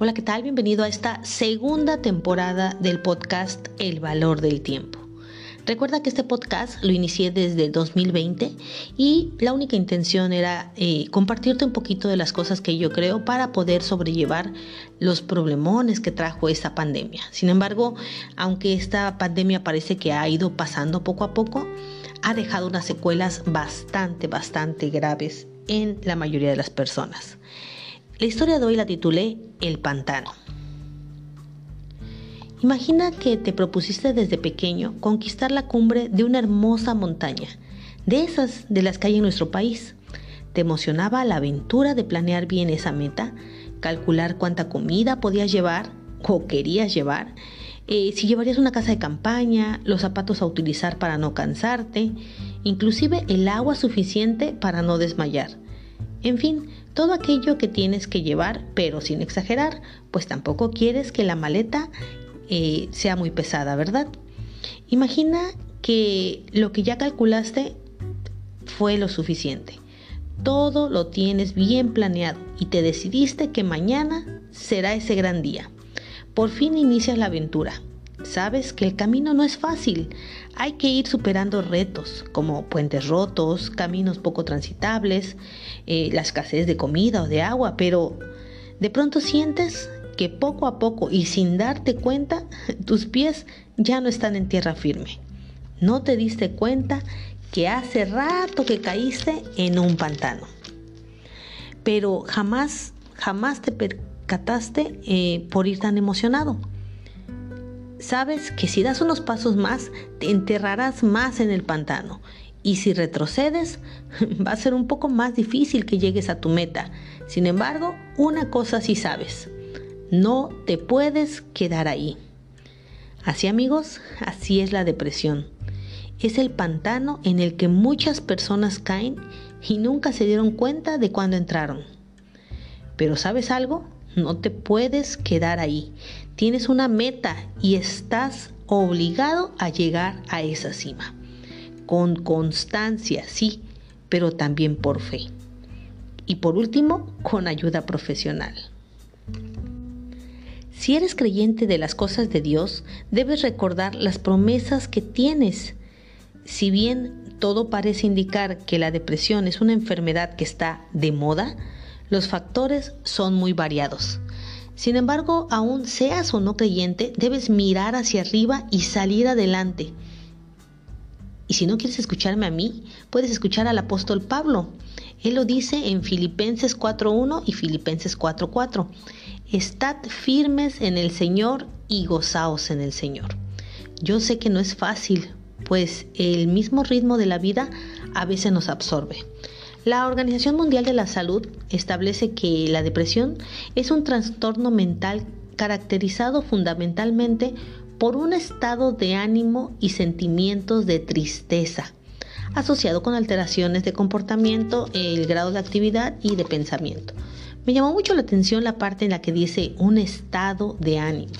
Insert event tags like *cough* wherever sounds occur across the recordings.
Hola, ¿qué tal? Bienvenido a esta segunda temporada del podcast El Valor del Tiempo. Recuerda que este podcast lo inicié desde 2020 y la única intención era eh, compartirte un poquito de las cosas que yo creo para poder sobrellevar los problemones que trajo esta pandemia. Sin embargo, aunque esta pandemia parece que ha ido pasando poco a poco, ha dejado unas secuelas bastante, bastante graves en la mayoría de las personas. La historia de hoy la titulé El pantano. Imagina que te propusiste desde pequeño conquistar la cumbre de una hermosa montaña, de esas de las que hay en nuestro país. Te emocionaba la aventura de planear bien esa meta, calcular cuánta comida podías llevar o querías llevar, eh, si llevarías una casa de campaña, los zapatos a utilizar para no cansarte, inclusive el agua suficiente para no desmayar. En fin, todo aquello que tienes que llevar, pero sin exagerar, pues tampoco quieres que la maleta eh, sea muy pesada, ¿verdad? Imagina que lo que ya calculaste fue lo suficiente. Todo lo tienes bien planeado y te decidiste que mañana será ese gran día. Por fin inicias la aventura. Sabes que el camino no es fácil. Hay que ir superando retos como puentes rotos, caminos poco transitables, eh, la escasez de comida o de agua, pero de pronto sientes que poco a poco y sin darte cuenta, *laughs* tus pies ya no están en tierra firme. No te diste cuenta que hace rato que caíste en un pantano. Pero jamás, jamás te percataste eh, por ir tan emocionado sabes que si das unos pasos más, te enterrarás más en el pantano. Y si retrocedes, *laughs* va a ser un poco más difícil que llegues a tu meta. Sin embargo, una cosa sí sabes, no te puedes quedar ahí. Así amigos, así es la depresión. Es el pantano en el que muchas personas caen y nunca se dieron cuenta de cuando entraron. Pero ¿sabes algo? No te puedes quedar ahí. Tienes una meta y estás obligado a llegar a esa cima. Con constancia, sí, pero también por fe. Y por último, con ayuda profesional. Si eres creyente de las cosas de Dios, debes recordar las promesas que tienes. Si bien todo parece indicar que la depresión es una enfermedad que está de moda, los factores son muy variados. Sin embargo, aún seas o no creyente, debes mirar hacia arriba y salir adelante. Y si no quieres escucharme a mí, puedes escuchar al apóstol Pablo. Él lo dice en Filipenses 4.1 y Filipenses 4.4. Estad firmes en el Señor y gozaos en el Señor. Yo sé que no es fácil, pues el mismo ritmo de la vida a veces nos absorbe. La Organización Mundial de la Salud establece que la depresión es un trastorno mental caracterizado fundamentalmente por un estado de ánimo y sentimientos de tristeza, asociado con alteraciones de comportamiento, el grado de actividad y de pensamiento. Me llamó mucho la atención la parte en la que dice un estado de ánimo.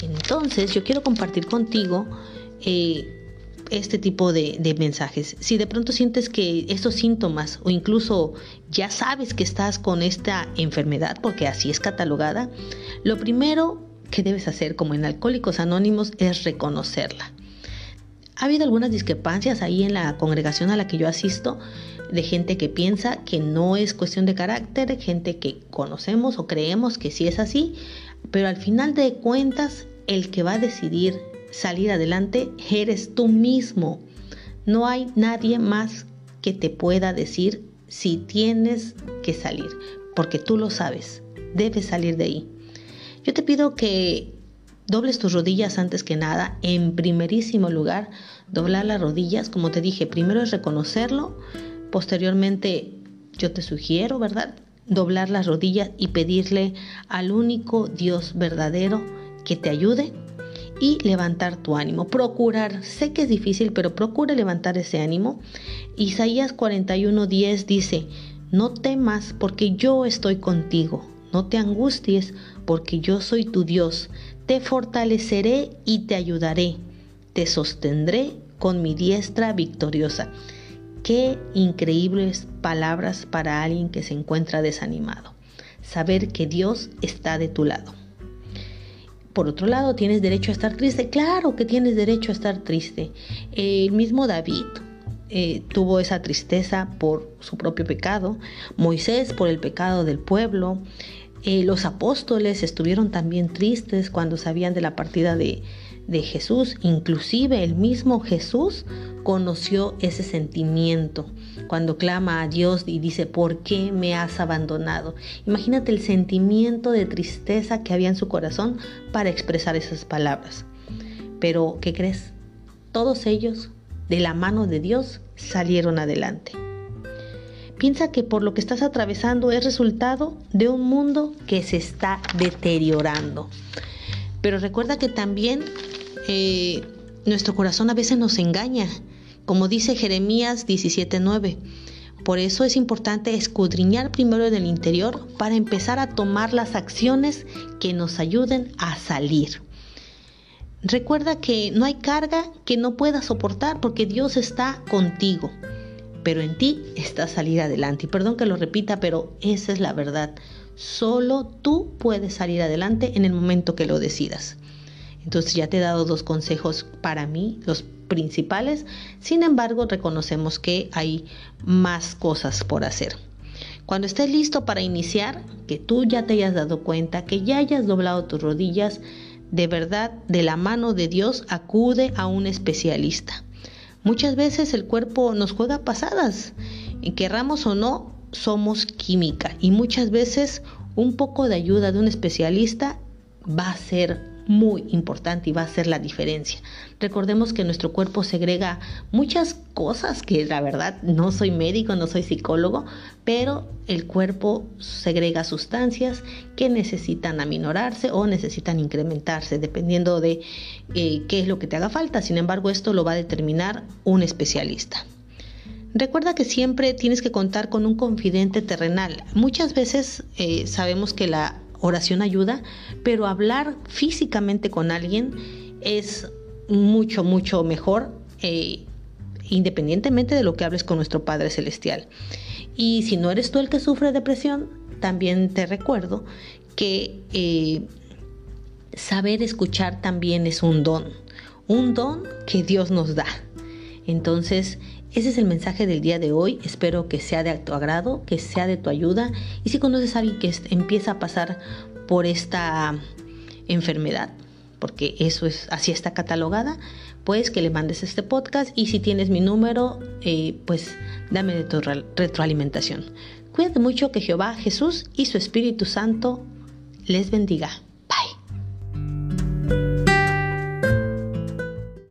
Entonces yo quiero compartir contigo eh, este tipo de, mensajes. Si de pronto sientes que estos síntomas o incluso ya sabes que estás con esta enfermedad, porque así es catalogada, lo primero que debes hacer como en Alcohólicos Anónimos es reconocerla. Ha habido algunas discrepancias ahí en la congregación a la que yo asisto de gente que piensa que no es cuestión de carácter, gente que conocemos o creemos que sí es así, pero al final de cuentas el que va a decidir salir adelante eres tú mismo. No hay nadie más que te pueda decir si tienes que salir, porque tú lo sabes, debes salir de ahí. Yo te pido que dobles tus rodillas antes que nada. En primerísimo lugar, doblar las rodillas, como te dije, primero es reconocerlo, posteriormente yo te sugiero, ¿verdad? Doblar las rodillas y pedirle al único Dios verdadero que te ayude y levantar tu ánimo. Procurar, sé que es difícil, pero procura levantar ese ánimo. Isaías 41:10 dice, no temas porque yo estoy contigo, no te angusties porque yo soy tu Dios, te fortaleceré y te ayudaré, te sostendré con mi diestra victoriosa. Qué increíbles palabras para alguien que se encuentra desanimado. saber que Dios está de tu lado. Por otro lado, ¿tienes derecho a estar triste? Claro que tienes derecho a estar triste. El mismo David eh, tuvo esa tristeza por su propio pecado, Moisés por el pecado del pueblo, eh, los apóstoles estuvieron también tristes cuando sabían de la partida de, de Jesús, inclusive el mismo Jesús conoció ese sentimiento cuando clama a Dios y dice, ¿por qué me has abandonado? Imagínate el sentimiento de tristeza que había en su corazón para expresar esas palabras. Pero, ¿qué crees? Todos ellos, de la mano de Dios, salieron adelante. Piensa que por lo que estás atravesando es resultado de un mundo que se está deteriorando. Pero recuerda que también eh, nuestro corazón a veces nos engaña, como dice Jeremías 17:9. Por eso es importante escudriñar primero en el interior para empezar a tomar las acciones que nos ayuden a salir. Recuerda que no hay carga que no puedas soportar porque Dios está contigo, pero en ti está salir adelante. Y perdón que lo repita, pero esa es la verdad. Solo tú puedes salir adelante en el momento que lo decidas. Entonces ya te he dado dos consejos para mí, los principales. Sin embargo, reconocemos que hay más cosas por hacer. Cuando estés listo para iniciar, que tú ya te hayas dado cuenta, que ya hayas doblado tus rodillas, de verdad, de la mano de Dios, acude a un especialista. Muchas veces el cuerpo nos juega pasadas, querramos o no, somos química y muchas veces un poco de ayuda de un especialista va a ser muy importante y va a ser la diferencia. Recordemos que nuestro cuerpo segrega muchas cosas que la verdad no soy médico, no soy psicólogo, pero el cuerpo segrega sustancias que necesitan aminorarse o necesitan incrementarse dependiendo de eh, qué es lo que te haga falta. Sin embargo, esto lo va a determinar un especialista. Recuerda que siempre tienes que contar con un confidente terrenal. Muchas veces eh, sabemos que la oración ayuda, pero hablar físicamente con alguien es mucho, mucho mejor, eh, independientemente de lo que hables con nuestro Padre Celestial. Y si no eres tú el que sufre depresión, también te recuerdo que eh, saber escuchar también es un don, un don que Dios nos da. Entonces, ese es el mensaje del día de hoy. Espero que sea de tu agrado, que sea de tu ayuda. Y si conoces a alguien que empieza a pasar por esta enfermedad, porque eso es así está catalogada, pues que le mandes este podcast y si tienes mi número, eh, pues dame de tu retroalimentación. Cuídate mucho que Jehová, Jesús y su Espíritu Santo les bendiga.